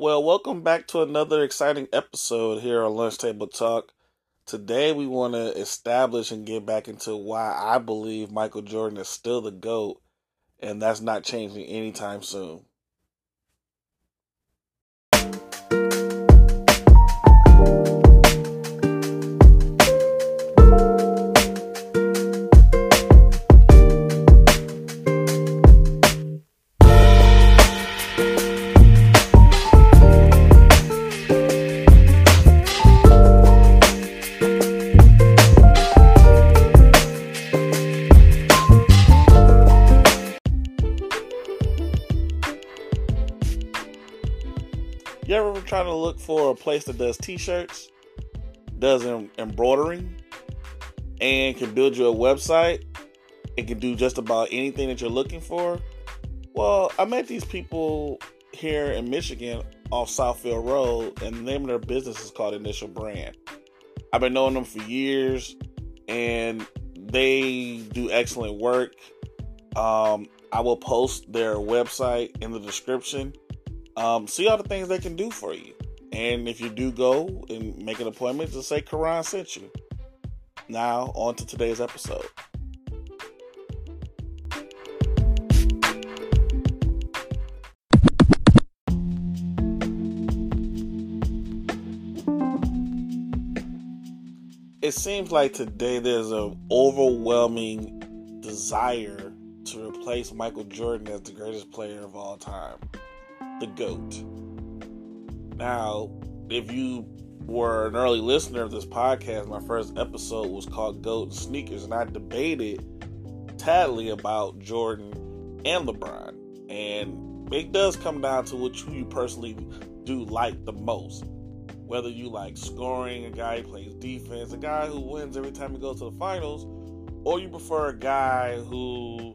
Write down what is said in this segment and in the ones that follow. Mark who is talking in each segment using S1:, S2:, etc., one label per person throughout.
S1: Well, welcome back to another exciting episode here on Lunch Table Talk. Today, we want to establish and get back into why I believe Michael Jordan is still the GOAT, and that's not changing anytime soon. Look for a place that does t-shirts, does em- embroidering, and can build you a website and can do just about anything that you're looking for? Well, I met these people here in Michigan off Southfield Road, and the name of their business is called Initial Brand. I've been knowing them for years, and they do excellent work. Um, I will post their website in the description um, see all the things they can do for you. And if you do go and make an appointment, just say Karonn sent you. Now, on to today's episode. It seems like today there's an overwhelming desire to replace Michael Jordan as the greatest player of all time the GOAT. Now, if you were an early listener of this podcast, my first episode was called GOAT Sneakers, and I debated tadly about Jordan and LeBron. And it does come down to what you personally do like the most. Whether you like scoring, a guy who plays defense, a guy who wins every time he goes to the finals, or you prefer a guy who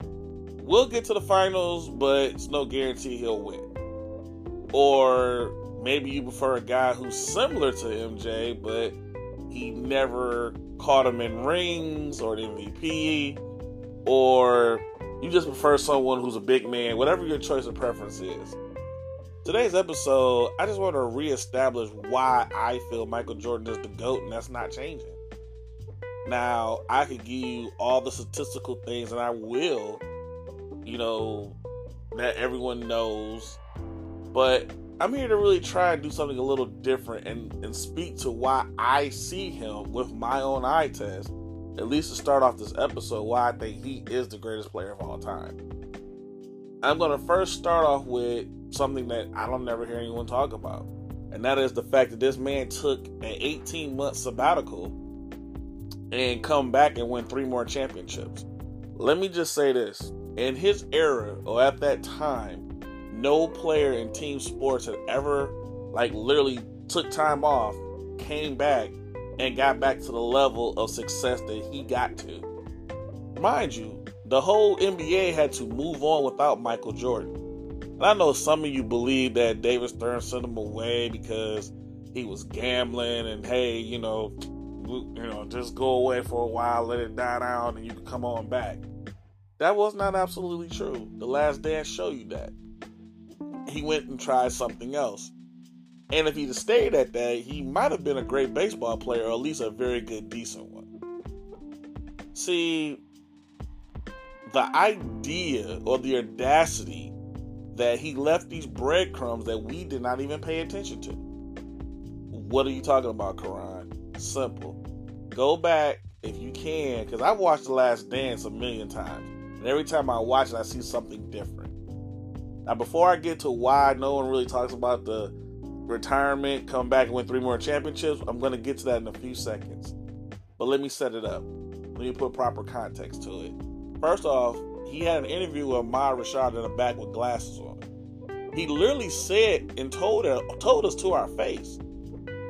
S1: will get to the finals, but it's no guarantee he'll win. Or maybe you prefer a guy who's similar to MJ, but he never caught him in rings or an MVP, or you just prefer someone who's a big man, whatever your choice of preference is. Today's episode, I just want to reestablish why I feel Michael Jordan is the GOAT, and that's not changing. Now, I could give you all the statistical things, and I will you know, that everyone knows. But I'm here to really try and do something a little different and, and speak to why I see him with my own eye test, at least to start off this episode, why I think he is the greatest player of all time. I'm going to first start off with something that I don't never hear anyone talk about, and that is the fact that this man took an 18 month sabbatical and come back and win three more championships. Let me just say this in his era or at that time, no player in team sports had ever, like, literally took time off, came back, and got back to the level of success that he got to. Mind you, the whole NBA had to move on without Michael Jordan. And I know some of you believe that David Stern sent him away because he was gambling and hey, you know, you know, just go away for a while, let it die down, and you can come on back. That was not absolutely true. The last dance show you that. He went and tried something else. And if he'd have stayed at that, he might have been a great baseball player, or at least a very good, decent one. See, the idea or the audacity that he left these breadcrumbs that we did not even pay attention to. What are you talking about, Karonn? Simple. Go back if you can, because I've watched The Last Dance a million times. And every time I watch it, I see something different. Now, before I get to why no one really talks about the retirement, come back and win three more championships, I'm going to get to that in a few seconds. But let me set it up. Let me put proper context to it. First off, he had an interview with Ahmad Rashad in the back with glasses on. He literally said and told her, told us to our face.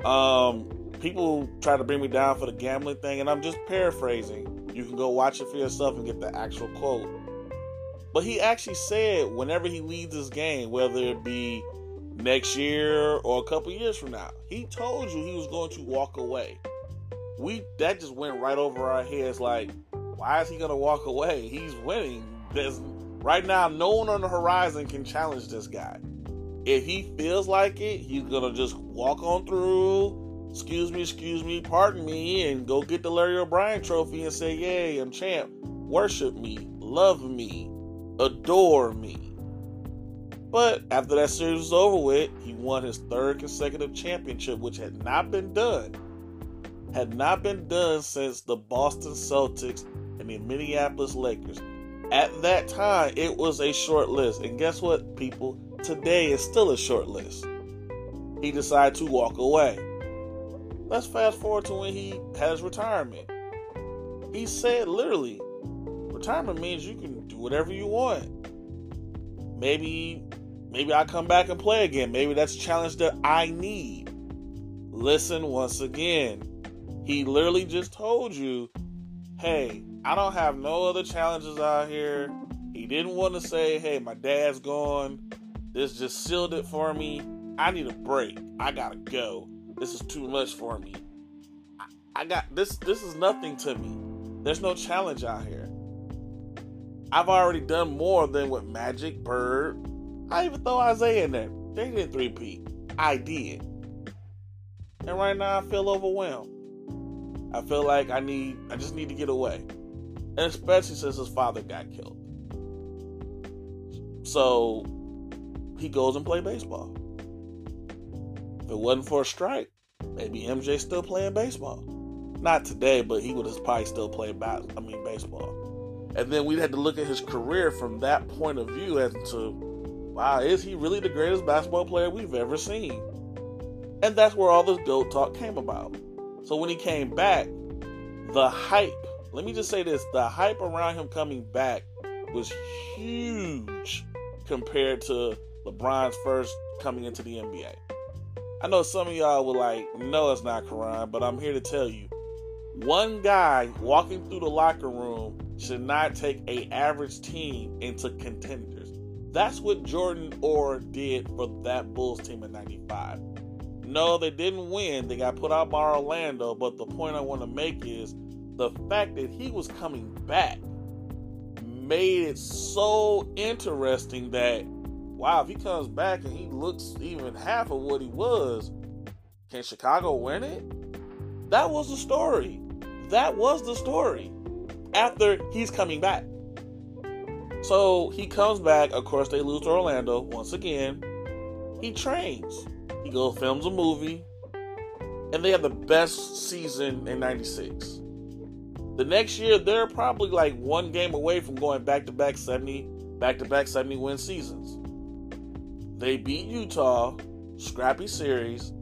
S1: Um, people try to bring me down for the gambling thing, and I'm just paraphrasing. You can go watch it for yourself and get the actual quote. But he actually said whenever he leads this game, whether it be next year or a couple years from now, he told you he was going to walk away. We that just went right over our heads like, why is he gonna walk away? He's winning. There's right now no one on the horizon can challenge this guy. If he feels like it, he's gonna just walk on through, excuse me, excuse me, pardon me, and go get the Larry O'Brien trophy and say, Yay, I'm champ. Worship me, love me, adore me. But after that series was over with, he won his third consecutive championship, which had not been done. Had not been done since the Boston Celtics and the Minneapolis Lakers. At that time, it was a short list. And guess what, people? Today is still a short list. He decided to walk away. Let's fast forward to when he had his retirement. He said literally, retirement means you can do whatever you want. Maybe maybe I come back and play again. Maybe that's a challenge that I need. Listen once again. He literally just told you, hey, I don't have no other challenges out here. He didn't want to say, hey, my dad's gone. This just sealed it for me. I need a break. I gotta go. This is too much for me. I, I got this. This is nothing to me. There's no challenge out here. I've already done more than what Magic, Bird. I even throw Isiah in there. They did three P. I did. And right now I feel overwhelmed. I feel like I need I just need to get away and especially since his father got killed. So he goes and play baseball. If it wasn't for a strike, maybe MJ still playing baseball. Not today, but he would have probably still played I mean baseball. And then we had to look at his career from that point of view as to, wow, is he really the greatest basketball player we've ever seen? And that's where all this GOAT talk came about. So when he came back, the hype let me just say this the hype around him coming back was huge compared to LeBron's first coming into the NBA. I know some of y'all were like, no, it's not Karonn, but I'm here to tell you one guy walking through the locker room should not take a average team into contenders. That's what Jordan Orr did for that Bulls team in 95. No, they didn't win. They got put out by Orlando, but the point I want to make is the fact that he was coming back made it so interesting that wow, if he comes back and he looks even half of what he was, can Chicago win it? That was the story. That was the story. After he's coming back. So he comes back. Of course, they lose to Orlando once again. He trains. He goes films a movie, and they have the best season in '96. The next year, they're probably like one game away from going back to back 70, back to back 70 win seasons. They beat Utah, scrappy series.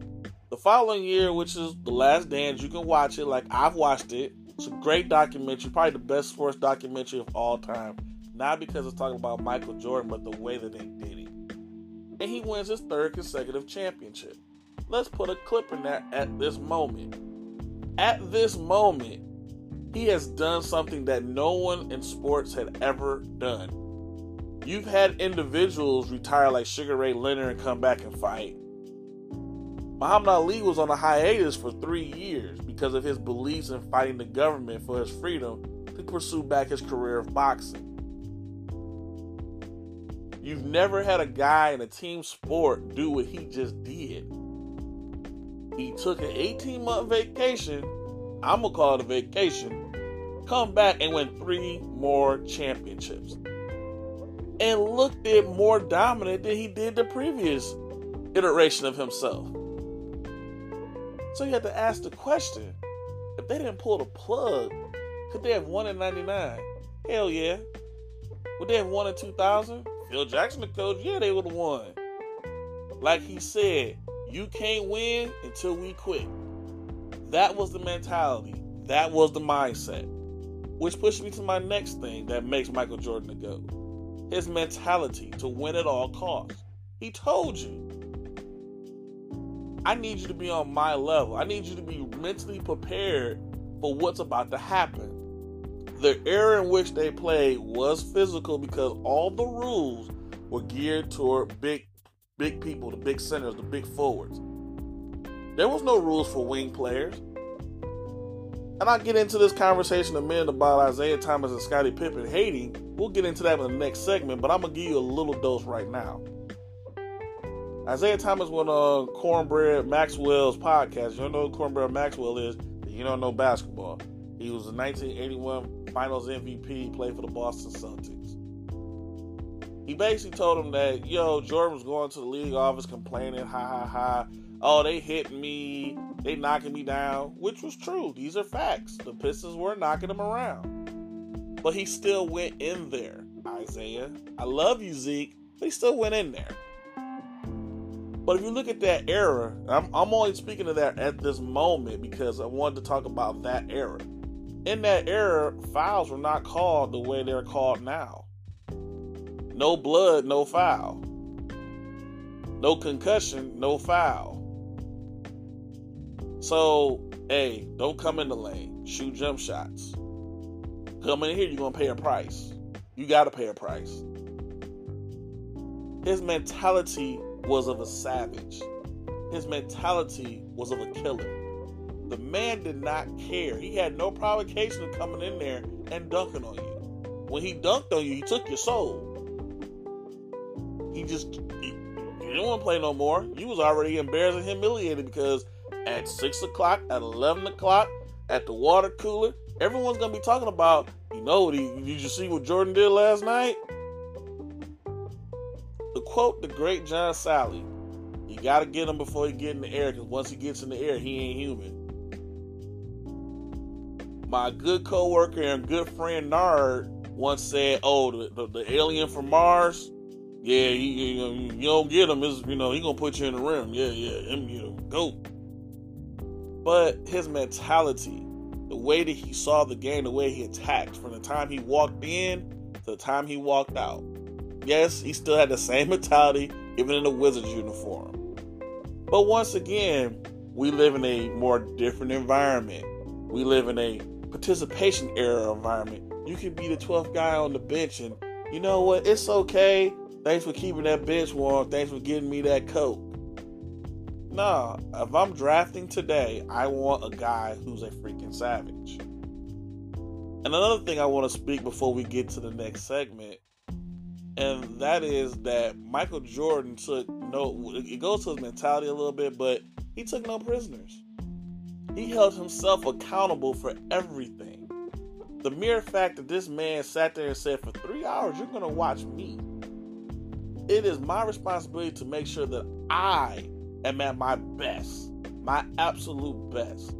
S1: The following year, which is The Last Dance, you can watch it like I've watched it. It's a great documentary, probably the best sports documentary of all time. Not because it's talking about Michael Jordan, but the way that they did it. And he wins his third consecutive championship. Let's put a clip in that at this moment. At this moment, he has done something that no one in sports had ever done. You've had individuals retire like Sugar Ray Leonard and come back and fight. Muhammad Ali was on a hiatus for three years because of his beliefs in fighting the government for his freedom to pursue back his career of boxing. You've never had a guy in a team sport do what he just did. He took an 18 month vacation. I'm going to call it a vacation come back and win three more championships. And looked at more dominant than he did the previous iteration of himself. So you have to ask the question if they didn't pull the plug, could they have won in 99? Hell yeah. Would they have won in 2000? Phil Jackson, the coach, yeah, they would have won. Like he said, you can't win until we quit. That was the mentality. That was the mindset. Which pushes me to my next thing that makes Michael Jordan a GOAT his mentality to win at all costs. He told you, I need you to be on my level. I need you to be mentally prepared for what's about to happen. The era in which they played was physical because all the rules were geared toward big big people, the big centers, the big forwards. There was no rules for wing players. And I'll get into this conversation a minute about Isiah Thomas and Scottie Pippen hating. We'll get into that in the next segment, but I'm to give you a little dose right now. Isiah Thomas went on uh, Cornbread Maxwell's podcast. You don't know who Cornbread Maxwell is, you don't know basketball. He was the 1981 Finals MVP, played for the Boston Celtics. He basically told him that, yo, Jordan was going to the league office complaining, ha ha ha. Oh, they hit me, they knocking me down, which was true. These are facts. The Pistons were knocking him around. But he still went in there, Isiah. I love you, Zeke, but he still went in there. But if you look at that era, I'm, I'm only speaking of that at this moment because I wanted to talk about that era. In that era, fouls were not called the way they're called now. No blood, no foul. No concussion, no foul. So, hey, don't come in the lane. Shoot jump shots. Come in here, you're going to pay a price. You got to pay a price. His mentality was of a savage. His mentality was of a killer. The man did not care. He had no provocation of coming in there and dunking on you. When he dunked on you, he took your soul. He just he, he didn't want to play no more. You was already embarrassed and humiliated because at six o'clock, at eleven o'clock, at the water cooler, everyone's gonna be talking about. You know? He, did you see what Jordan did last night? Quote the great John Salley. you got to get him before he get in the air because once he gets in the air, he ain't human. My good coworker and good friend Nard once said, "Oh, the, the, the alien from Mars, yeah, he, you, you don't get him. Is you know he gonna put you in the rim. Yeah, yeah, him, you know, go." But his mentality, the way that he saw the game, the way he attacked, from the time he walked in to the time he walked out, Yes, he still had the same mentality, even in the Wizards uniform. But once again, we live in a more different environment. We live in a participation era environment. You can be the 12th guy on the bench, and you know what? It's okay. Thanks for keeping that bench warm. Thanks for getting me that coat. Nah, if I'm drafting today, I want a guy who's a freaking savage. And another thing I want to speak before we get to the next segment and that is that Michael Jordan took no. It goes to his mentality a little bit, but he took no prisoners. He held himself accountable for everything. The mere fact that this man sat there and said, "For three hours, you're to watch me." It is my responsibility to make sure that I am at my best, my absolute best.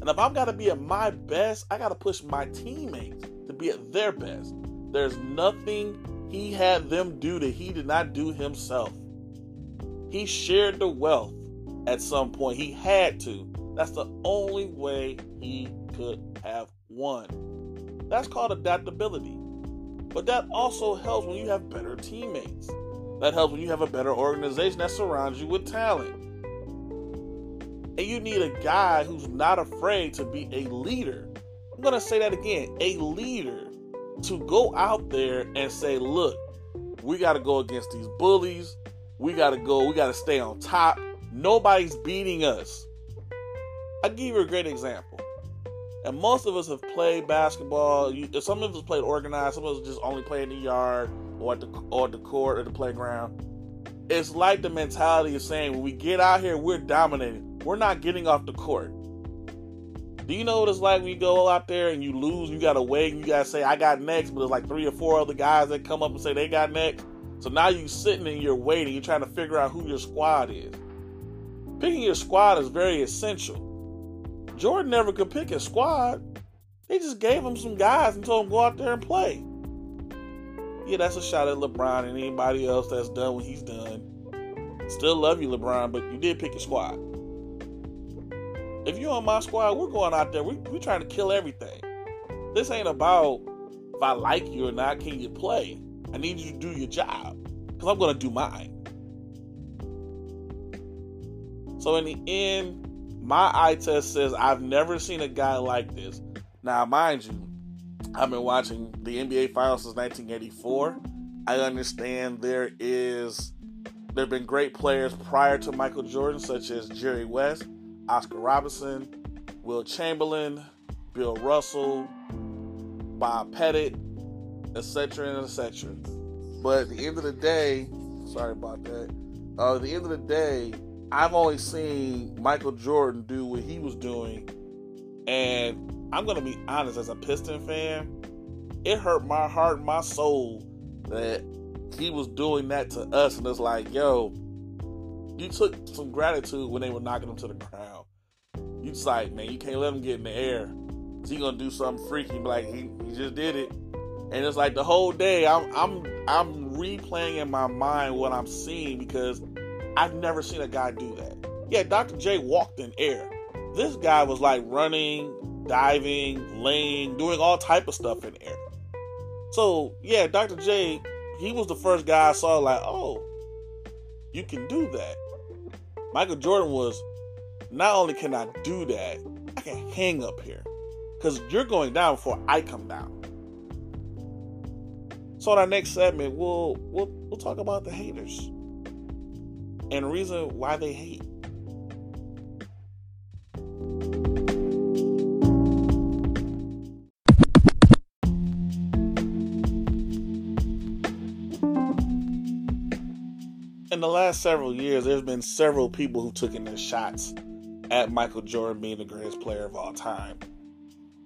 S1: And if got to be at my best, I got to push my teammates to be at their best. There's nothing he had them do that he did not do himself. He shared the wealth at some point. He had to. That's the only way he could have won. That's called adaptability. But that also helps when you have better teammates. That helps when you have a better organization that surrounds you with talent. And you need a guy who's not afraid to be a leader. I'm going to say that again a leader to go out there and say, look, we got to go against these bullies. We got to go. We got to stay on top. Nobody's beating us. I'll give you a great example. And most of us have played basketball. some of us played organized. Some of us just only play in the yard or at the or the court or the playground. It's like the mentality of saying when we get out here, we're dominating. We're not getting off the court. Do you know what it's like when you go out there and you lose? You gotta wait you gotta say I got next, but there's like three or four other guys that come up and say they got next. So now you sitting and you're waiting. You're trying to figure out who your squad is. Picking your squad is very essential. Jordan never could pick his squad. They just gave him some guys and told him go out there and play. Yeah, that's a shot at LeBron and anybody else that's done what he's done. Still love you, LeBron, but you did pick your squad. If you're on my squad, we're going out there. We, we're trying to kill everything. This ain't about if I like you or not. Can you play? I need you to do your job because I'm going to do mine. So in the end, my eye test says I've never seen a guy like this. Now, mind you, I've been watching the NBA Finals since 1984. I understand there is there have been great players prior to Michael Jordan, such as Jerry West. Oscar Robertson, Wilt Chamberlain, Bill Russell, Bob Pettit, etc. etc. But at the end of the day, sorry about that. uh, at the end of the day, I've only seen Michael Jordan do what he was doing, and I'm gonna be honest, as a Piston fan, it hurt my heart and my soul that he was doing that to us, and it's like, yo, you took some gratitude when they were knocking him to the ground. You like, man, you can't let him get in the air. He gonna do something freaky? Like he, he just did it, and it's like the whole day I'm I'm I'm replaying in my mind what I'm seeing because I've never seen a guy do that. Yeah, Dr. J walked in air. This guy was like running, diving, laying, doing all type of stuff in air. So yeah, Dr. J, he was the first guy I saw like, oh, you can do that. Michael Jordan was not only can I do that, I can hang up here. Because you're going down before I come down. So in our next segment, we'll we'll we'll talk about the haters and the reason why they hate. In the last several years, there's been several people who took in their shots at Michael Jordan being the greatest player of all time.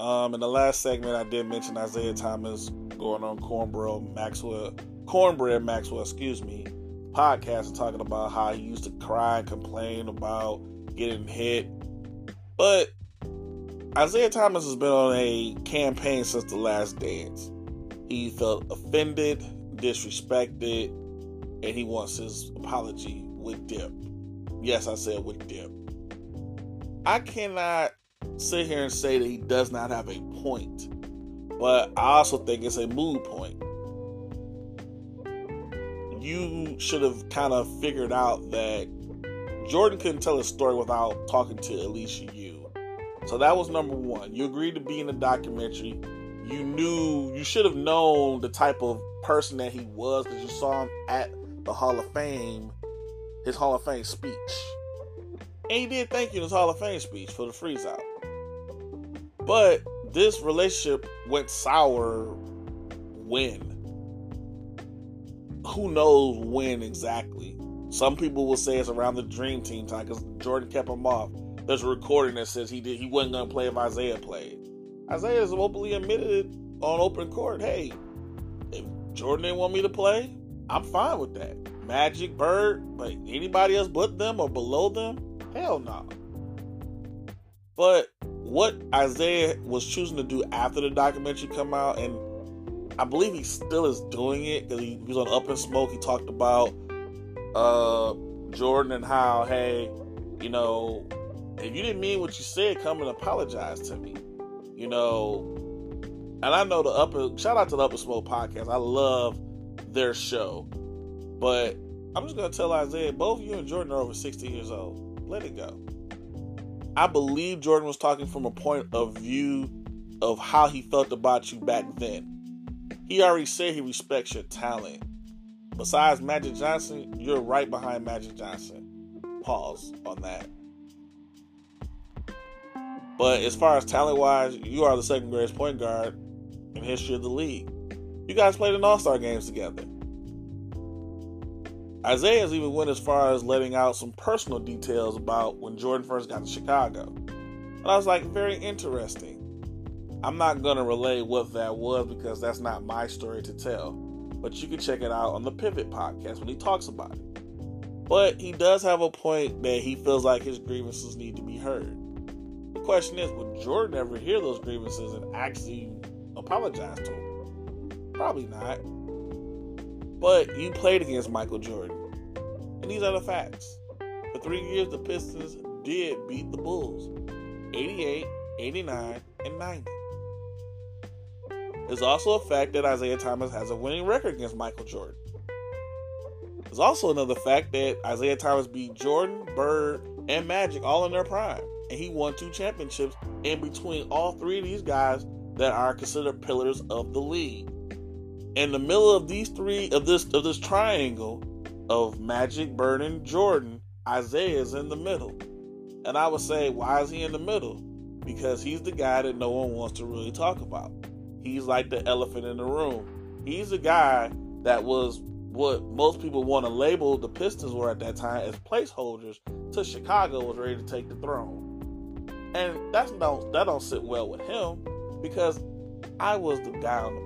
S1: Um, in the last segment, I did mention Isiah Thomas going on Cornbread Maxwell, Cornbread Maxwell, excuse me, podcast and talking about how he used to cry and complain about getting hit. But Isiah Thomas has been on a campaign since the last dance. He felt offended, disrespected, and he wants his apology with dip. Yes, I said with dip. I cannot sit here and say that he does not have a point, but I also think it's a mood point. You should have kind of figured out that Jordan couldn't tell a story without talking to Alicia Yu. So that was number one. You agreed to be in the documentary. You knew, you should have known the type of person that he was because you saw him at the Hall of Fame, his Hall of Fame speech. And he did thank you in his Hall of Fame speech for the freeze out. But this relationship went sour when? Who knows when exactly? Some people will say it's around the Dream Team time because Jordan kept him off. There's a recording that says he did he wasn't gonna play if Isiah played. Isiah has openly admitted it on open court. Hey, if Jordan didn't want me to play, I'm fine with that. Magic, Bird, but anybody else but them or below them, hell no. But what Isiah was choosing to do after the documentary come out, and I believe he still is doing it because he, was on Up in Smoke. He talked about uh, Jordan and how, hey, you know, if you didn't mean what you said, come and apologize to me. You know, and I know the Up shout out to the Up in Smoke podcast. I love their show. But I'm just gonna tell Isiah, both you and Jordan are over 60 years old. Let it go. I believe Jordan was talking from a point of view of how he felt about you back then. He already said he respects your talent. Besides Magic Johnson, you're right behind Magic Johnson. Pause on that. But as far as talent wise, you are the second greatest point guard in history of the league. You guys played in All Star games together. Isiah's even went as far as letting out some personal details about when Jordan first got to Chicago. And I was like, very interesting. I'm not going to relay what that was because that's not my story to tell. But you can check it out on the Pivot podcast when he talks about it. But he does have a point that he feels like his grievances need to be heard. The question is, would Jordan ever hear those grievances and actually apologize to him? Probably not. But you played against Michael Jordan. And these are the facts. For three years, the Pistons did beat the Bulls 88, 89, and 90. There's also a fact that Isiah Thomas has a winning record against Michael Jordan. There's also another fact that Isiah Thomas beat Jordan, Bird, and Magic all in their prime. And he won two championships in between all three of these guys that are considered pillars of the league in the middle of these three of this of this triangle of Magic, Bird, and Jordan, Isiah is in the middle. And I would say, why is he in the middle? Because he's the guy that no one wants to really talk about. He's like the elephant in the room. He's the guy that was what most people want to label the Pistons were at that time as placeholders till Chicago was ready to take the throne. And that's don't that don't sit well with him because I was the guy on the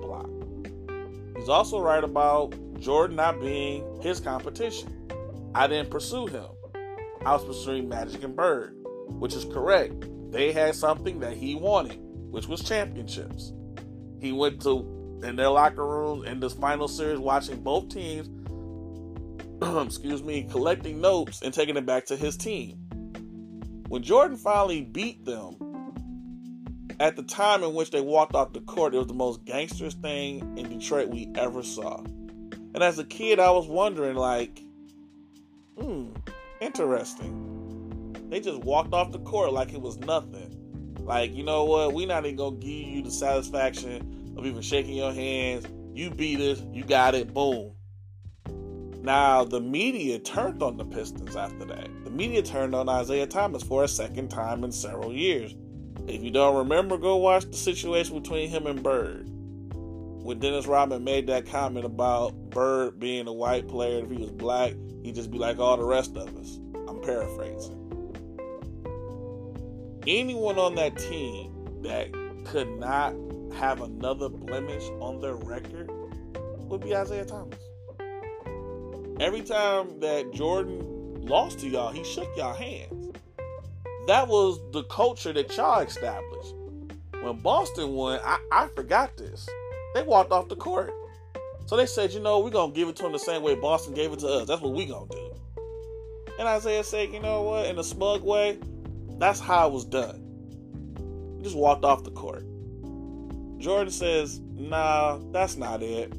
S1: He's also right about Jordan not being his competition. I didn't pursue him. I was pursuing Magic and Bird, which is correct. They had something that he wanted, which was championships. He went to in their locker rooms in this final series, watching both teams, excuse me, collecting notes and taking it back to his team. When Jordan finally beat them, at the time in which they walked off the court, it was the most gangsterous thing in Detroit we ever saw. And as a kid, I was wondering, like, hmm, interesting. They just walked off the court like it was nothing. Like, you know what? We're not even gonna give you the satisfaction of even shaking your hands. You beat us, you got it, boom. Now, the media turned on the Pistons after that. The media turned on Isiah Thomas for a second time in several years. If you don't remember, go watch the situation between him and Bird. When Dennis Rodman made that comment about Bird being a white player, and if he was black, he'd just be like all the rest of us. I'm paraphrasing. Anyone on that team that could not have another blemish on their record would be Isiah Thomas. Every time that Jordan lost to y'all, he shook y'all hands. That was the culture that y'all established. When Boston won, I, I forgot this. They walked off the court. So they said, you know, we're to give it to them the same way Boston gave it to us. That's what we're going to do. And Isiah said, you know what, in a smug way, that's how it was done. He just walked off the court. Jordan says, nah, that's not it.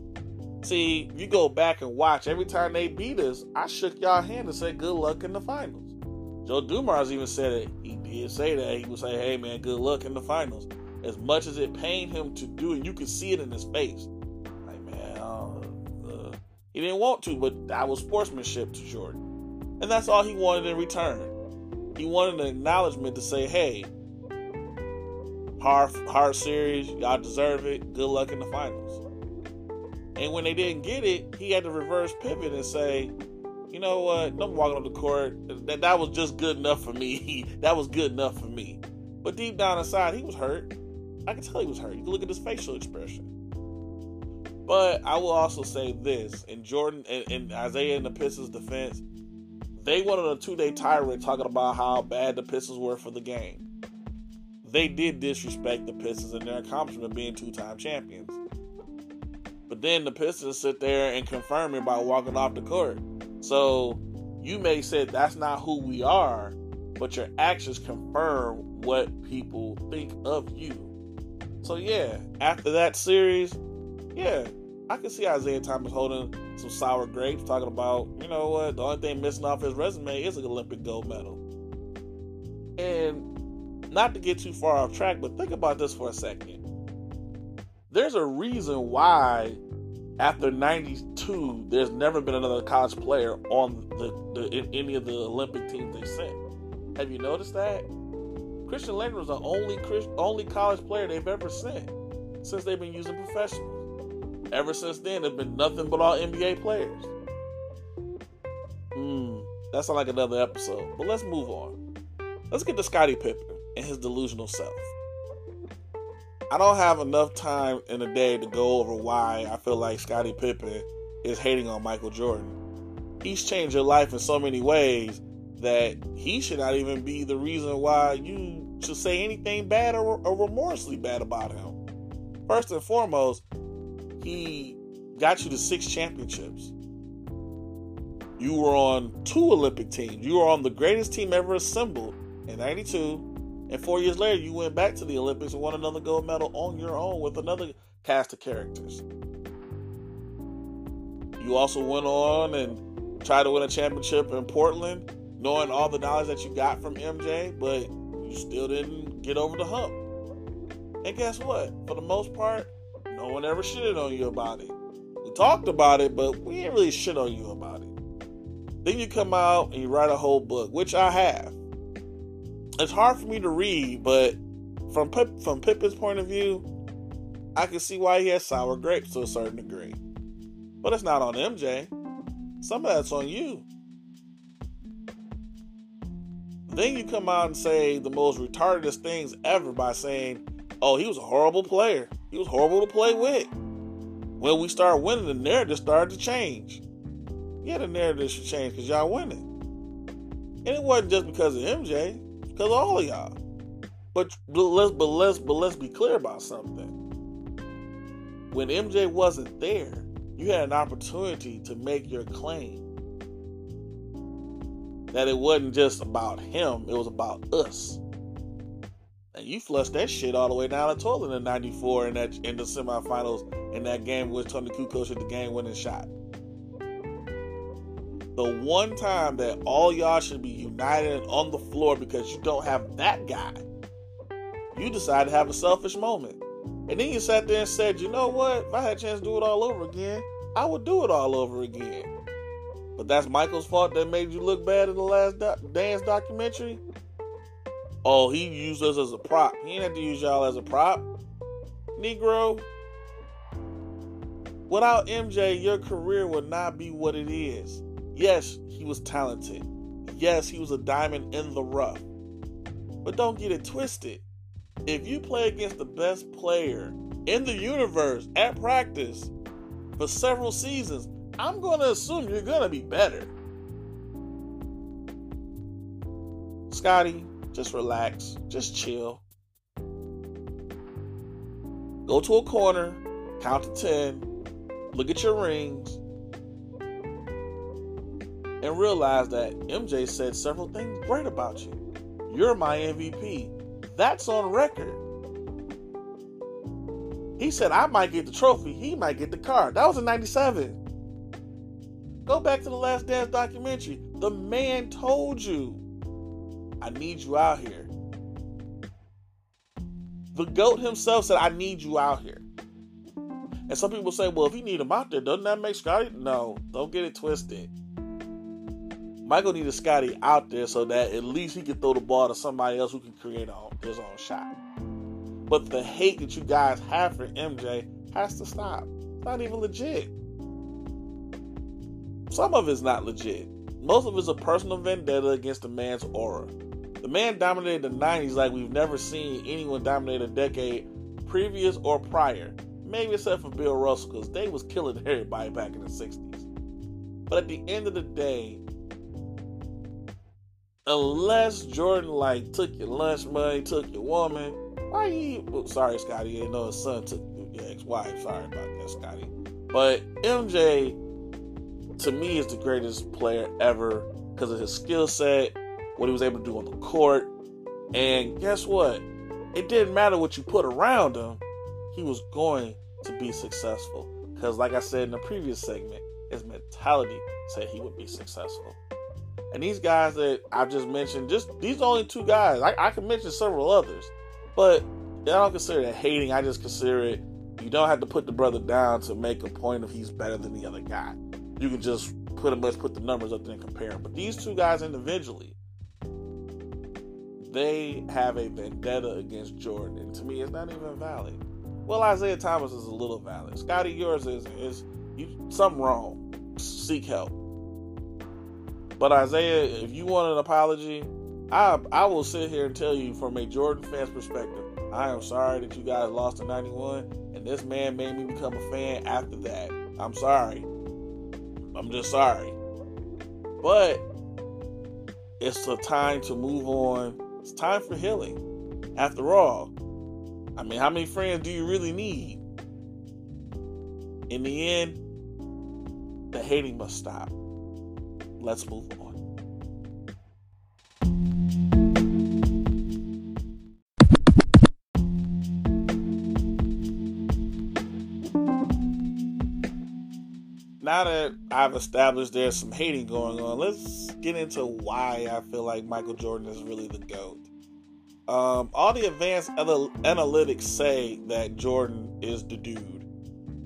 S1: See, you go back and watch, every time they beat us, I shook y'all hand and said good luck in the finals. Joe Dumars even said it. He did say that. He would say, hey man, good luck in the finals. As much as it pained him to do it, you could see it in his face. Like, man, uh, uh, he didn't want to, but that was sportsmanship to Jordan. And that's all he wanted in return. He wanted an acknowledgement to say, hey, hard, hard series, y'all deserve it. Good luck in the finals. And when they didn't get it, he had to reverse pivot and say, you know what? I'm walking on the court. That, that was just good enough for me. that was good enough for me. But deep down inside, he was hurt. I can tell he was hurt. You can look at his facial expression. But I will also say this: in Jordan and, Isiah and the Pistons' defense, they went on a two-day tirade talking about how bad the Pistons were for the game. They did disrespect the Pistons and their accomplishment of being two-time champions. But then the Pistons sit there and confirm it by walking off the court. So you may say that's not who we are, but your actions confirm what people think of you. So yeah, after that series, yeah, I can see Isiah Thomas holding some sour grapes, talking about, you know what, the only thing missing off his resume is an Olympic gold medal. And not to get too far off track, but think about this for a second. There's a reason why after 92 there's never been another college player on the, the in any of the Olympic teams they sent. Have you noticed that? Christian Laettner was the only only college player they've ever sent since they've been using professionals. Ever since then, there's been nothing but all NBA players. Hmm, that sounds like another episode. But let's move on. Let's get to Scottie Pippen and his delusional self. I don't have enough time in a day to go over why I feel like Scottie Pippen is hating on Michael Jordan. He's changed your life in so many ways that he should not even be the reason why you should say anything bad or, or remorselessly bad about him. First and foremost, he got you to six championships. You were on two Olympic teams. You were on the greatest team ever assembled in 92. And four years later, you went back to the Olympics and won another gold medal on your own with another cast of characters. You also went on and tried to win a championship in Portland knowing all the knowledge that you got from MJ, but you still didn't get over the hump. And guess what? For the most part, no one ever shitted on you about it. We talked about it, but we didn't really shit on you about it. Then you come out and you write a whole book, which I have. It's hard for me to read, but from Pip, from Pippen's point of view, I can see why he has sour grapes to a certain degree. But it's not on MJ. Some of that's on you. Then you come out and say the most retardedest things ever by saying, oh, he was a horrible player. He was horrible to play with. When we start winning, the narrative started to change. Yeah, the narrative should change because y'all winning. And it wasn't just because of MJ, because all of y'all. But, but let's but let's but let's be clear about something. When MJ wasn't there, you had an opportunity to make your claim that it wasn't just about him, it was about us. And you flushed that shit all the way down the toilet in '94 in that in the semifinals in that game with Toni Kukoc hit the game winning shot. The one time that all y'all should be united on the floor because you don't have that guy, you decided to have a selfish moment. And then you sat there and said, you know what? If I had a chance to do it all over again, I would do it all over again. But that's Michael's fault that made you look bad in the last do- dance documentary? Oh, he used us as a prop. He didn't have to use y'all as a prop. Negro. Without MJ, your career would not be what it is. Yes, he was talented. Yes, he was a diamond in the rough. But don't get it twisted if you play against the best player in the universe at practice for several seasons, I'm going to assume you're going to be better. Scottie, just relax, just chill. Go to a corner, count to 10, look at your rings, and realize that MJ said several things great about you. You're my MVP. That's on record. He said, I might get the trophy, he might get the car. That was in 97. Go back to the Last Dance documentary. The man told you, I need you out here. The GOAT himself said, I need you out here. And some people say, well, if he need him out there, doesn't that make Scottie? No, don't get it twisted. Michael needed Scottie out there so that at least he could throw the ball to somebody else who can create his own shot. But the hate that you guys have for MJ has to stop. It's not even legit. Some of it's not legit. Most of it's a personal vendetta against the man's aura. The man dominated the 90s like we've never seen anyone dominate a decade previous or prior. Maybe except for Bill Russell, because they was killing everybody back in the 60s. But at the end of the day, unless Jordan like took your lunch money, took your woman, why you? Sorry, Scottie. you know his son took your ex-wife. Sorry about that, Scottie. But MJ, to me, is the greatest player ever because of his skill set, what he was able to do on the court, and guess what? It didn't matter what you put around him; he was going to be successful. Because, like I said in the previous segment, his mentality said he would be successful. And these guys that I just mentioned, just these only two guys. I, I can mention several others, but I don't consider it hating. I just consider it. You don't have to put the brother down to make a point of he's better than the other guy. You can just put him, let's put the numbers up there and compare them. But these two guys individually, they have a vendetta against Jordan. And to me, it's not even valid. Well, Isiah Thomas is a little valid. Scottie, yours is is you something wrong. Seek help. But Isiah, if you want an apology, I I will sit here and tell you from a Jordan fan's perspective, I am sorry that you guys lost in 91, and this man made me become a fan after that. I'm sorry. I'm just sorry. But it's a time to move on. It's time for healing. After all, I mean, how many friends do you really need? In the end, the hating must stop. Let's move on. Now that I've established there's some hating going on, let's get into why I feel like Michael Jordan is really the GOAT. Um, all the advanced analytics say that Jordan is the dude.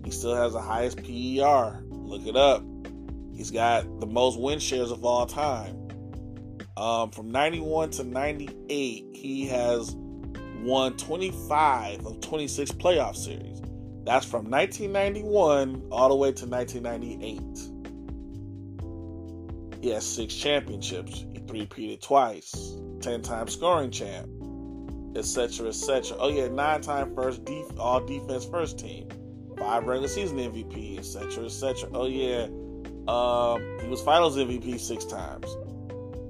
S1: He still has the highest PER. Look it up. He's got the most win shares of all time. Um, from 91 to 98, he has won 25 of 26 playoff series. That's from 1991 all the way to 1998. He has six championships. He three-peated twice, ten-time scoring champ, etc., etc. Oh yeah, nine-time first def- all defense first team, five regular season MVP, etc., etc. Oh yeah, um, he was Finals MVP six times.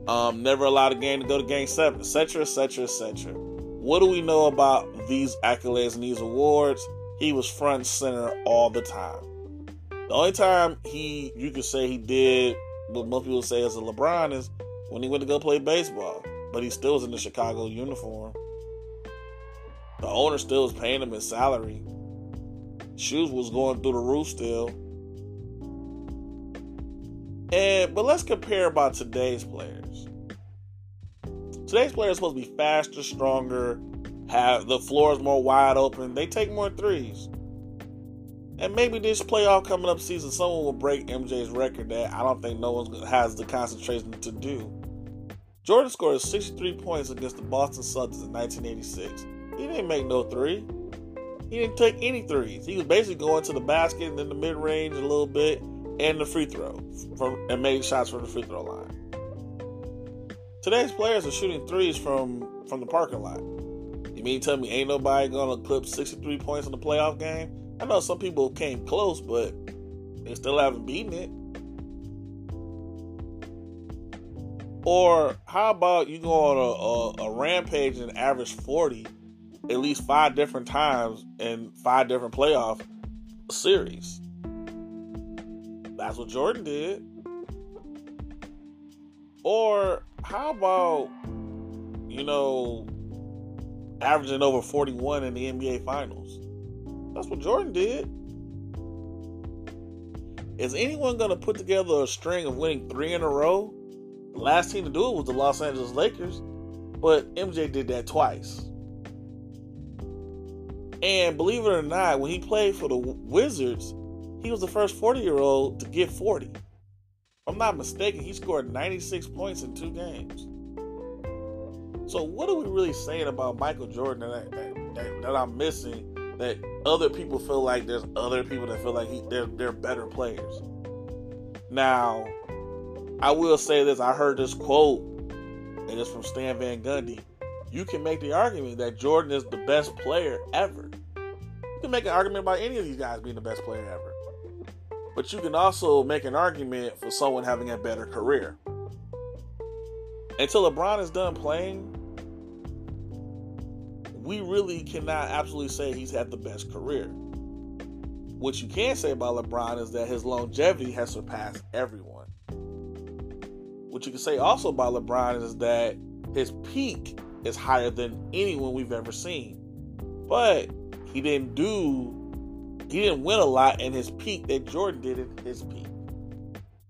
S1: Um, never allowed a game to go to Game Seven, etc., etc., etc. What do we know about these accolades and these awards? He was front and center all the time. The only time he you could say he did what most people say as a LeBron is when he went to go play baseball, but he still was in the Chicago uniform. The owner still was paying him his salary. Shoes was going through the roof still. And but let's compare about today's players. Today's players supposed to be faster, stronger, have the floor is more wide open. They take more threes. And maybe this playoff coming up season, someone will break MJ's record that I don't think no one has the concentration to do. Jordan scored 63 points against the Boston Celtics in 1986. He didn't make no three. He didn't take any threes. He was basically going to the basket and then the mid range a little bit and the free throw from and made shots from the free throw line. Today's players are shooting threes from from the parking lot. You mean tell me ain't nobody gonna clip 63 points in the playoff game? I know some people came close, but they still haven't beaten it. Or how about you go on a, a, a rampage and average 40 at least five different times in five different playoff series? That's what Jordan did. Or how about, you know, averaging over 41 in the NBA Finals? That's what Jordan did. Is anyone going to put together a string of winning three in a row? The last team to do it was the Los Angeles Lakers, but MJ did that twice. And believe it or not, when he played for the Wizards, he was the first 40 year old to get 40. If I'm not mistaken, he scored 96 points in two games. So, what are we really saying about Michael Jordan that, that, that, that I'm missing that other people feel like there's other people that feel like he, they're they're better players. Now, I will say this: I heard this quote, and it's from Stan Van Gundy. You can make the argument that Jordan is the best player ever. You can make an argument about any of these guys being the best player ever. But you can also make an argument for someone having a better career. Until LeBron is done playing, we really cannot absolutely say he's had the best career. What you can say about LeBron is that his longevity has surpassed everyone. What you can say also about LeBron is that his peak is higher than anyone we've ever seen. But he didn't do he didn't win a lot in his peak that Jordan did in his peak.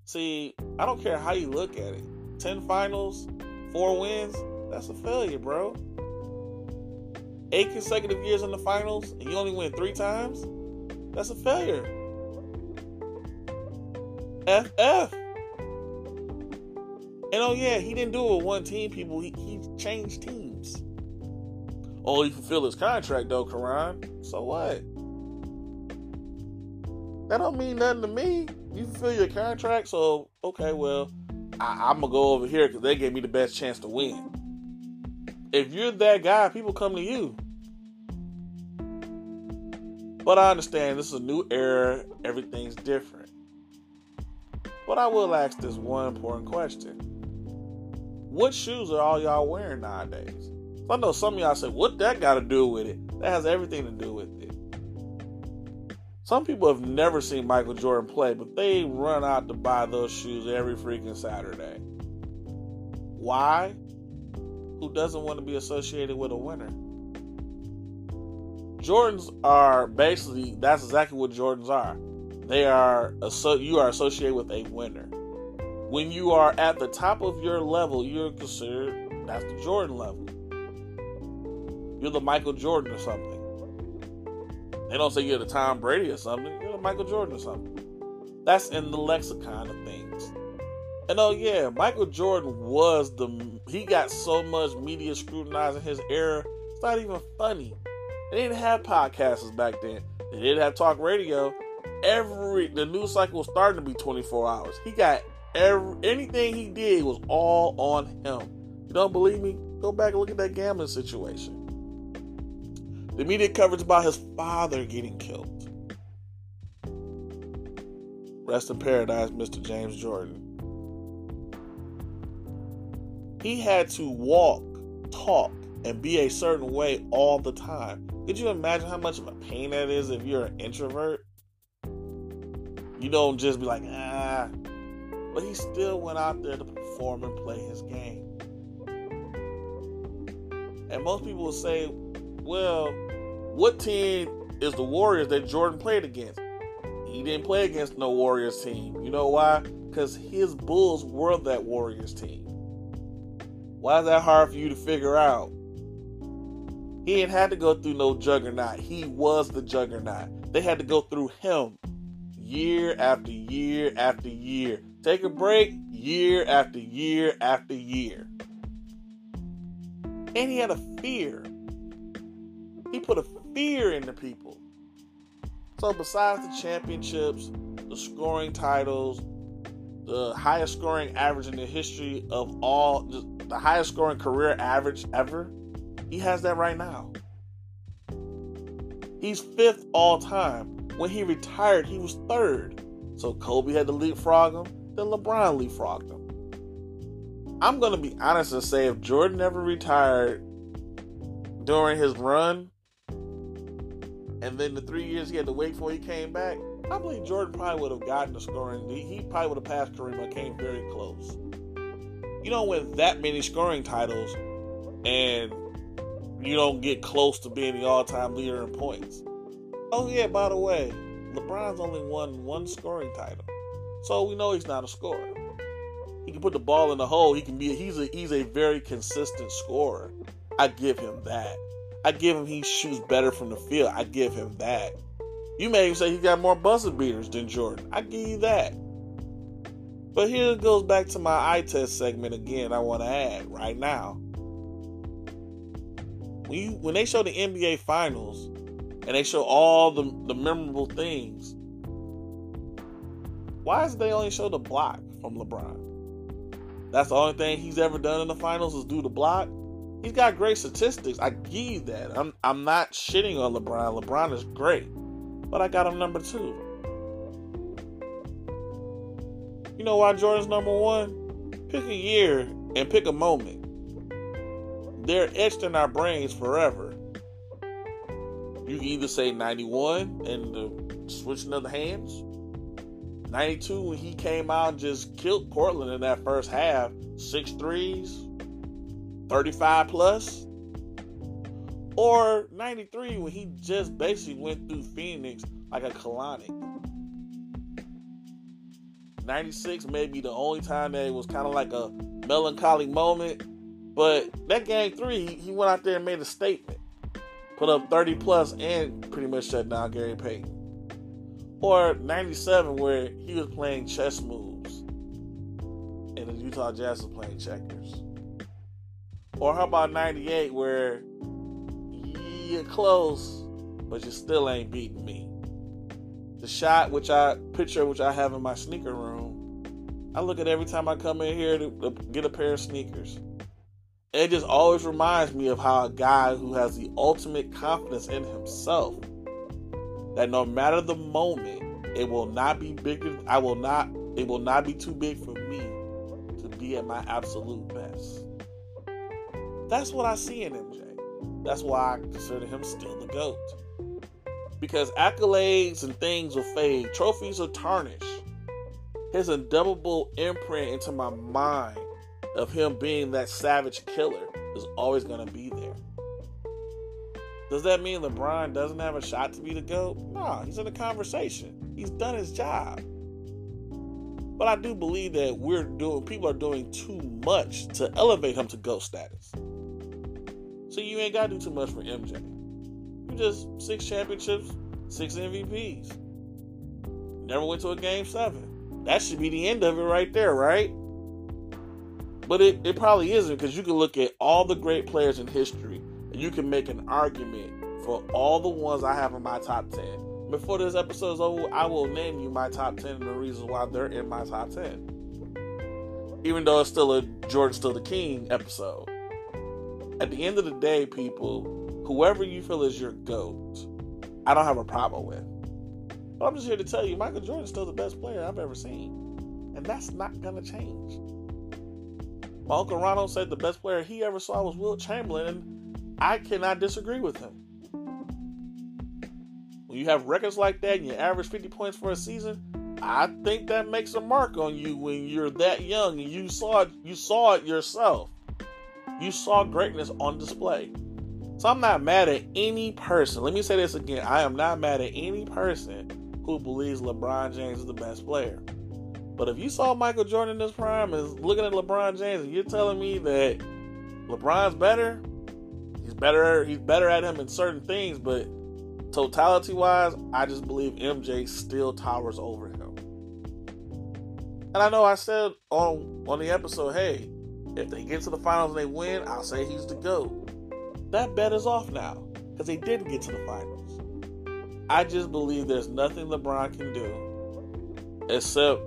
S1: See, I don't care how you look at it. 10 finals, 4 wins, that's a failure, bro eight consecutive years in the finals and you only win three times, that's a failure. FF. And oh yeah, he didn't do it with one team, people. He, he changed teams. Oh, he fulfilled his contract though, Karonn. So what? That don't mean nothing to me. You fulfill your contract, so okay, well, I, I'm gonna go over here because they gave me the best chance to win. If you're that guy, people come to you. But I understand this is a new era, everything's different. But I will ask this one important question. What shoes are all y'all wearing nowadays? I know some of y'all say, what that got to do with it? That has everything to do with it. Some people have never seen Michael Jordan play, but they run out to buy those shoes every freaking Saturday. Why? Who doesn't want to be associated with a winner? Jordans are basically that's exactly what Jordans are. They are you are associated with a winner. When you are at the top of your level, you're considered that's the Jordan level. You're the Michael Jordan or something. They don't say you're the Tom Brady or something. You're the Michael Jordan or something. That's in the lexicon of things. And oh yeah, Michael Jordan was the he got so much media scrutinizing his era. It's not even funny. They didn't have podcasts back then. They didn't have talk radio. Every the news cycle was starting to be 24 hours. He got Every, anything he did was all on him. You don't believe me? Go back and look at that gambling situation. The media coverage about his father getting killed. Rest in paradise, Mr. James Jordan. He had to walk, talk, and be a certain way all the time. Could you imagine how much of a pain that is if you're an introvert? You don't just be like, ah. But he still went out there to perform and play his game. And most people will say, well, what team is the Warriors that Jordan played against? He didn't play against no Warriors team. You know why? Because his Bulls were that Warriors team. Why is that hard for you to figure out? He ain't had to go through no juggernaut. He was the juggernaut. They had to go through him year after year after year. Take a break year after year after year. And he had a fear. He put a fear in the people. So, besides the championships, the scoring titles, the highest scoring average in the history of all, the highest scoring career average ever, he has that right now. He's fifth all time. When he retired, he was third. So Kobe had to leapfrog him, then LeBron leapfrogged him. I'm going to be honest and say if Jordan never retired during his run, and then the three years he had to wait for he came back, I believe Jordan probably would have gotten the scoring. He probably would have passed Kareem or came very close. You don't win that many scoring titles and you don't get close to being the all-time leader in points. Oh yeah, by the way, LeBron's only won one scoring title, so we know he's not a scorer. He can put the ball in the hole. He can be. He's a he's a very consistent scorer. I give him that. I give him he shoots better from the field. I give him that. You may even say he got more buzzer beaters than Jordan. I give you that. But here it goes back to my eye test segment again. I want to add right now. When you, when they show the NBA Finals and they show all the the memorable things, why is they only show the block from LeBron? That's the only thing he's ever done in the finals is do the block. He's got great statistics. I give you that. I'm I'm not shitting on LeBron. LeBron is great, but I got him number two. You know why Jordan's number one? Pick a year and pick a moment. They're etched in our brains forever. You can either say 91 and the switching of the hands, 92 when he came out and just killed Portland in that first half, six threes, 35 plus, or 93 when he just basically went through Phoenix like a colonic. 96 may be the only time that it was kind of like a melancholy moment but that game three, he went out there and made a statement. Put up 30 plus and pretty much shut down Gary Payton. Or 97, where he was playing chess moves. And the Utah Jazz was playing checkers. Or how about 98, where you're close, but you still ain't beating me. The shot, which I picture, which I have in my sneaker room, I look at every time I come in here to, get a pair of sneakers it just always reminds me of how a guy who has the ultimate confidence in himself that no matter the moment, it will not be bigger. I will not. It will not be too big for me to be at my absolute best. That's what I see in MJ. That's why I consider him still the GOAT. Because accolades and things will fade, trophies will tarnish. His indelible imprint into my mind of him being that savage killer is always going to be there. Does that mean LeBron doesn't have a shot to be the GOAT? No, he's in the conversation. He's done his job. But I do believe that we're doing, people are doing too much to elevate him to GOAT status. So you ain't got to do too much for MJ. You just six championships, six MVPs. Never went to a game seven. That should be the end of it right there, right? But it, it probably isn't because you can look at all the great players in history and you can make an argument for all the ones I have in my top 10. Before this episode is over, I will name you my top 10 and the reasons why they're in my top 10. even though it's still a Jordan Still the King episode. At the end of the day, people, whoever you feel is your GOAT, I don't have a problem with. But I'm just here to tell you, Michael Jordan's still the best player I've ever seen. And that's not going to change. My Uncle Ronald said the best player he ever saw was Wilt Chamberlain, and I cannot disagree with him. When you have records like that and you average 50 points for a season, I think that makes a mark on you when you're that young and you saw it, you saw it yourself. You saw greatness on display. So I'm not mad at any person. Let me say this again. I am not mad at any person who believes LeBron James is the best player. But if you saw Michael Jordan in his prime and looking at LeBron James and you're telling me that LeBron's better, he's better, he's better at him in certain things, but totality wise, I just believe MJ still towers over him. And I know I said on on the episode, hey, if they get to the finals and they win, I'll say he's the GOAT. That bet is off now because they didn't get to the finals. I just believe there's nothing LeBron can do except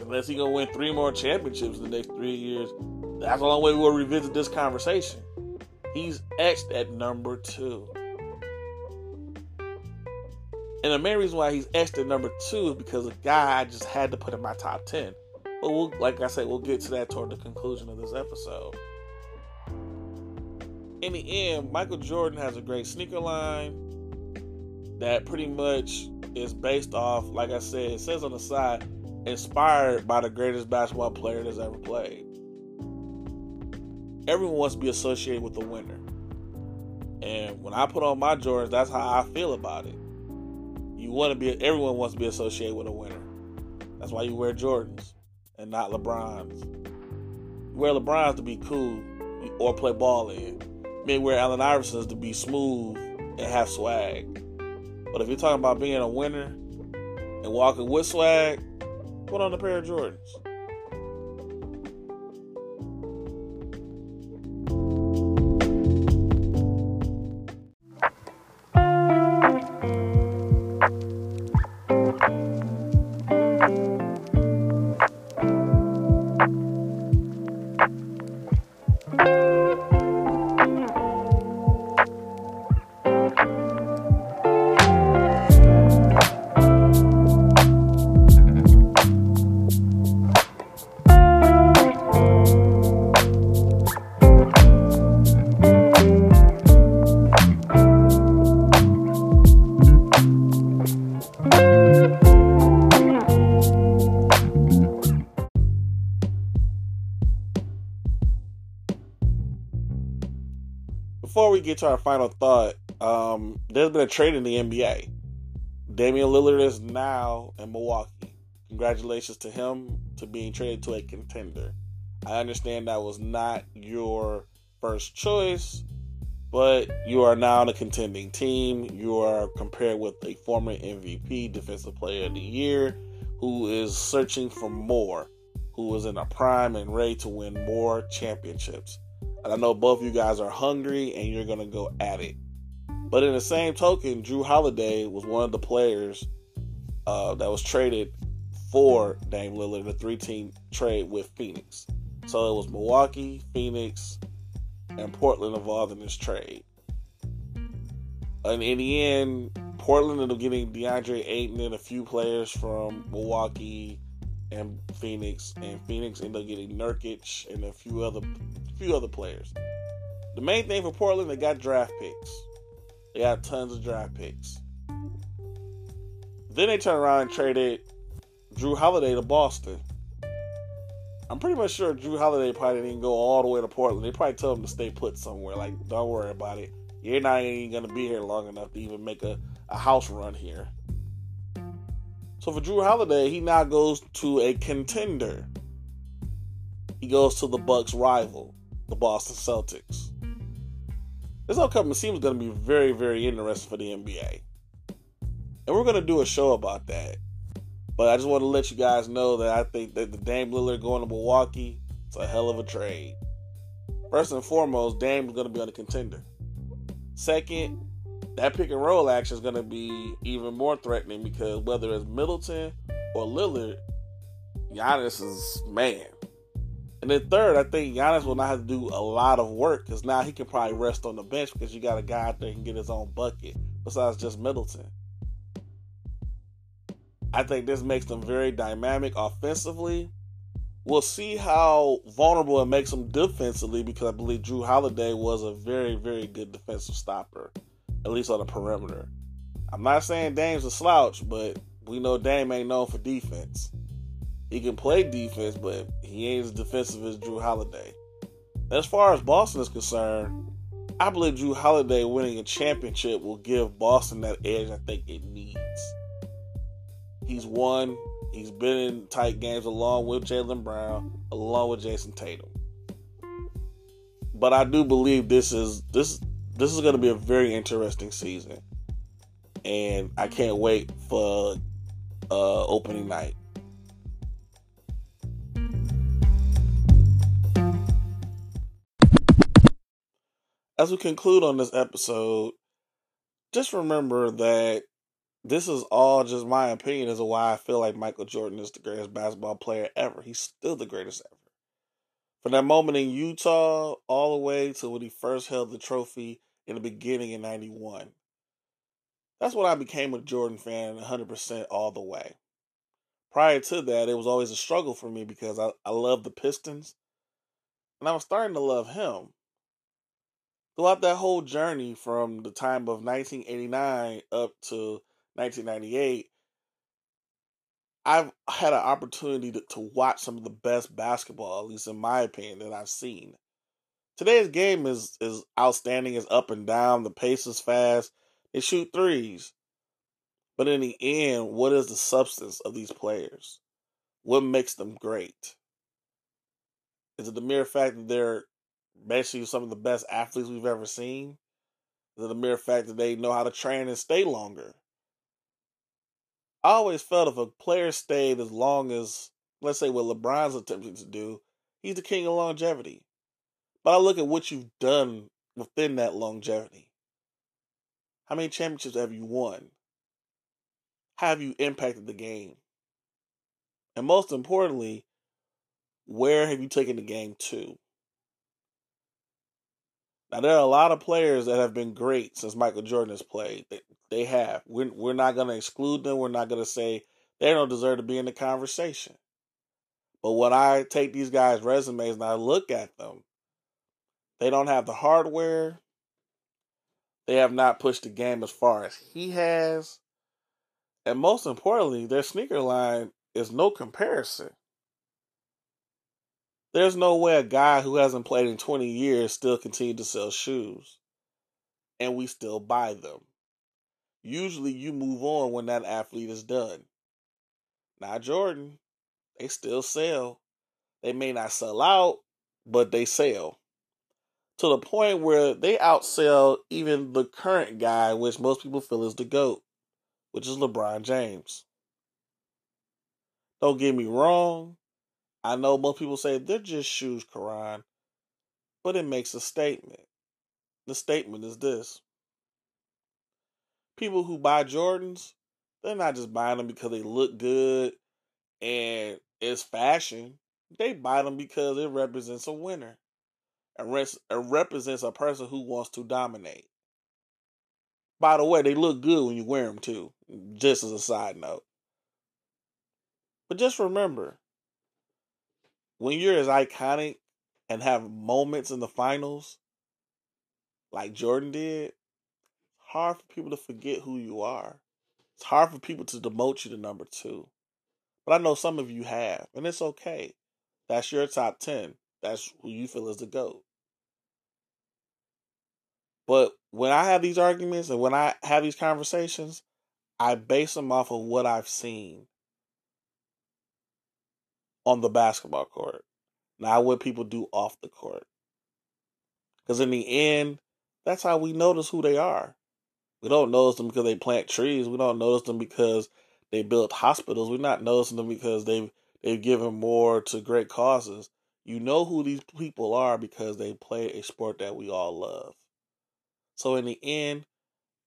S1: unless he gonna win three more championships in the next three years. That's the only way we'll revisit this conversation. He's etched at number two. And the main reason why he's etched at number two is because a guy I just had to put in my top ten. But we'll, like I said, we'll get to that toward the conclusion of this episode. In the end, Michael Jordan has a great sneaker line that pretty much is based off, like I said, it says on the side, inspired by the greatest basketball player that's ever played. Everyone wants to be associated with the winner. And when I put on my Jordans, that's how I feel about it. You want to be everyone wants to be associated with a winner. That's why you wear Jordans and not LeBrons. Wear LeBrons to be cool or play ball in. may wear Allen Iversons to be smooth and have swag. But if you're talking about being a winner and walking with swag, put on a pair of Jordans. Get to our final thought, um, there's been a trade in the NBA. Damian Lillard is now in Milwaukee. Congratulations to him to being traded to a contender. I understand that was not your first choice, but you are now on a contending team. You are compared with a former MVP, Defensive Player of the Year, who is searching for more, who is in a prime and ready to win more championships. And I know both of you guys are hungry and you're going to go at it. But in the same token, Jrue Holiday was one of the players uh, that was traded for Dame Lillard, a three team trade with Phoenix. So it was Milwaukee, Phoenix, and Portland involved in this trade. And in the end, Portland ended up getting DeAndre Ayton and a few players from Milwaukee and Phoenix, and Phoenix ended up getting Nurkic and a few other few other players. The main thing for Portland, they got draft picks. They got tons of draft picks. Then they turned around and traded Jrue Holiday to Boston. I'm pretty much sure Jrue Holiday probably didn't go all the way to Portland. They probably told him to stay put somewhere. Like, don't worry about it. You're not even to be here long enough to even make a, a house run here. So for Jrue Holiday, he now goes to a contender. He goes to the Bucks rival the Boston Celtics. This upcoming season is going to be very, very interesting for the NBA. And we're going to do a show about that. But I just want to let you guys know that I think that the Dame Lillard going to Milwaukee, it's a hell of a trade. First and foremost, Dame is going to be on a contender. Second, that pick and roll action is going to be even more threatening because whether it's Middleton or Lillard, Giannis is man. And then third, I think Giannis will not have to do a lot of work because now he can probably rest on the bench because you got a guy out there can get his own bucket besides just Middleton. I think this makes them very dynamic offensively. We'll see how vulnerable it makes them defensively because I believe Jrue Holiday was a very, very good defensive stopper, at least on the perimeter. I'm not saying Dame's a slouch, but we know Dame ain't known for defense. He can play defense, but he ain't as defensive as Jrue Holiday. As far as Boston is concerned, I believe Jrue Holiday winning a championship will give Boston that edge I think it needs. He's won. He's been in tight games along with Jaylen Brown, along with Jayson Tatum. But I do believe this is this this is going to be a very interesting season, and I can't wait for uh, opening night. As we conclude on this episode, just remember that this is all just my opinion as to why I feel like Michael Jordan is the greatest basketball player ever. He's still the greatest ever. From that moment in Utah all the way to when he first held the trophy in the beginning in 91. That's when I became a Jordan fan 100% all the way. Prior to that, it was always a struggle for me because I, I love the Pistons. And I was starting to love him. Throughout that whole journey from the time of 1989 up to 1998, I've had an opportunity to, to watch some of the best basketball, at least in my opinion, that I've seen. Today's game is is outstanding, is up and down, the pace is fast, they shoot threes. But in the end, what is the substance of these players? What makes them great? Is it the mere fact that they're basically some of the best athletes we've ever seen? Is it the mere fact that they know how to train and stay longer? I always felt if a player stayed as long as, let's say, what LeBron's attempting to do, he's the king of longevity. But I look at what you've done within that longevity. How many championships have you won? How have you impacted the game? And most importantly, where have you taken the game to? Now there are a lot of players that have been great since Michael Jordan has played. They, they have. We're we're not going to exclude them. We're not going to say they don't deserve to be in the conversation. But when I take these guys' resumes and I look at them, they don't have the hardware. They have not pushed the game as far as he has. And most importantly, their sneaker line is no comparison. There's no way a guy who hasn't played in 20 years still continue to sell shoes. And we still buy them. Usually you move on when that athlete is done. Not Jordan. They still sell. They may not sell out, but they sell. To the point where they outsell even the current guy, which most people feel is the GOAT, which is LeBron James. Don't get me wrong, I know most people say they're just shoes, Karonn, but it makes a statement. The statement is this people who buy Jordans, they're not just buying them because they look good and it's fashion. They buy them because it represents a winner. And it uh, represents a person who wants to dominate. By the way, they look good when you wear them too, just as a side note. But just remember, when you're as iconic and have moments in the finals like Jordan did, it's hard for people to forget who you are. It's hard for people to demote you to number two. But I know some of you have, and it's okay. That's your top 10. That's who you feel is the GOAT. But when I have these arguments and when I have these conversations, I base them off of what I've seen on the basketball court, not what people do off the court. Because in the end, that's how we notice who they are. We don't notice them because they plant trees. We don't notice them because they build hospitals. We're not noticing them because they've they've given more to great causes. You know who these people are because they play a sport that we all love. So in the end,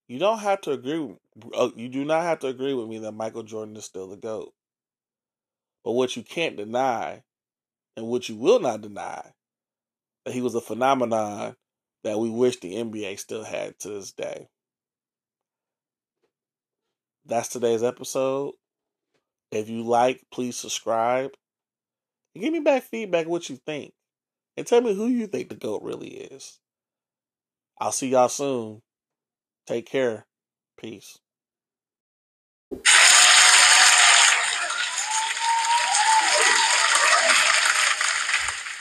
S1: you don't have to agree. Uh, you do not have to agree with me that Michael Jordan is still the goat. But what you can't deny, and what you will not deny, that he was a phenomenon that we wish the NBA still had to this day. That's today's episode. If you like, please subscribe. And give me back feedback what you think. And tell me who you think the GOAT really is. I'll see y'all soon. Take care. Peace.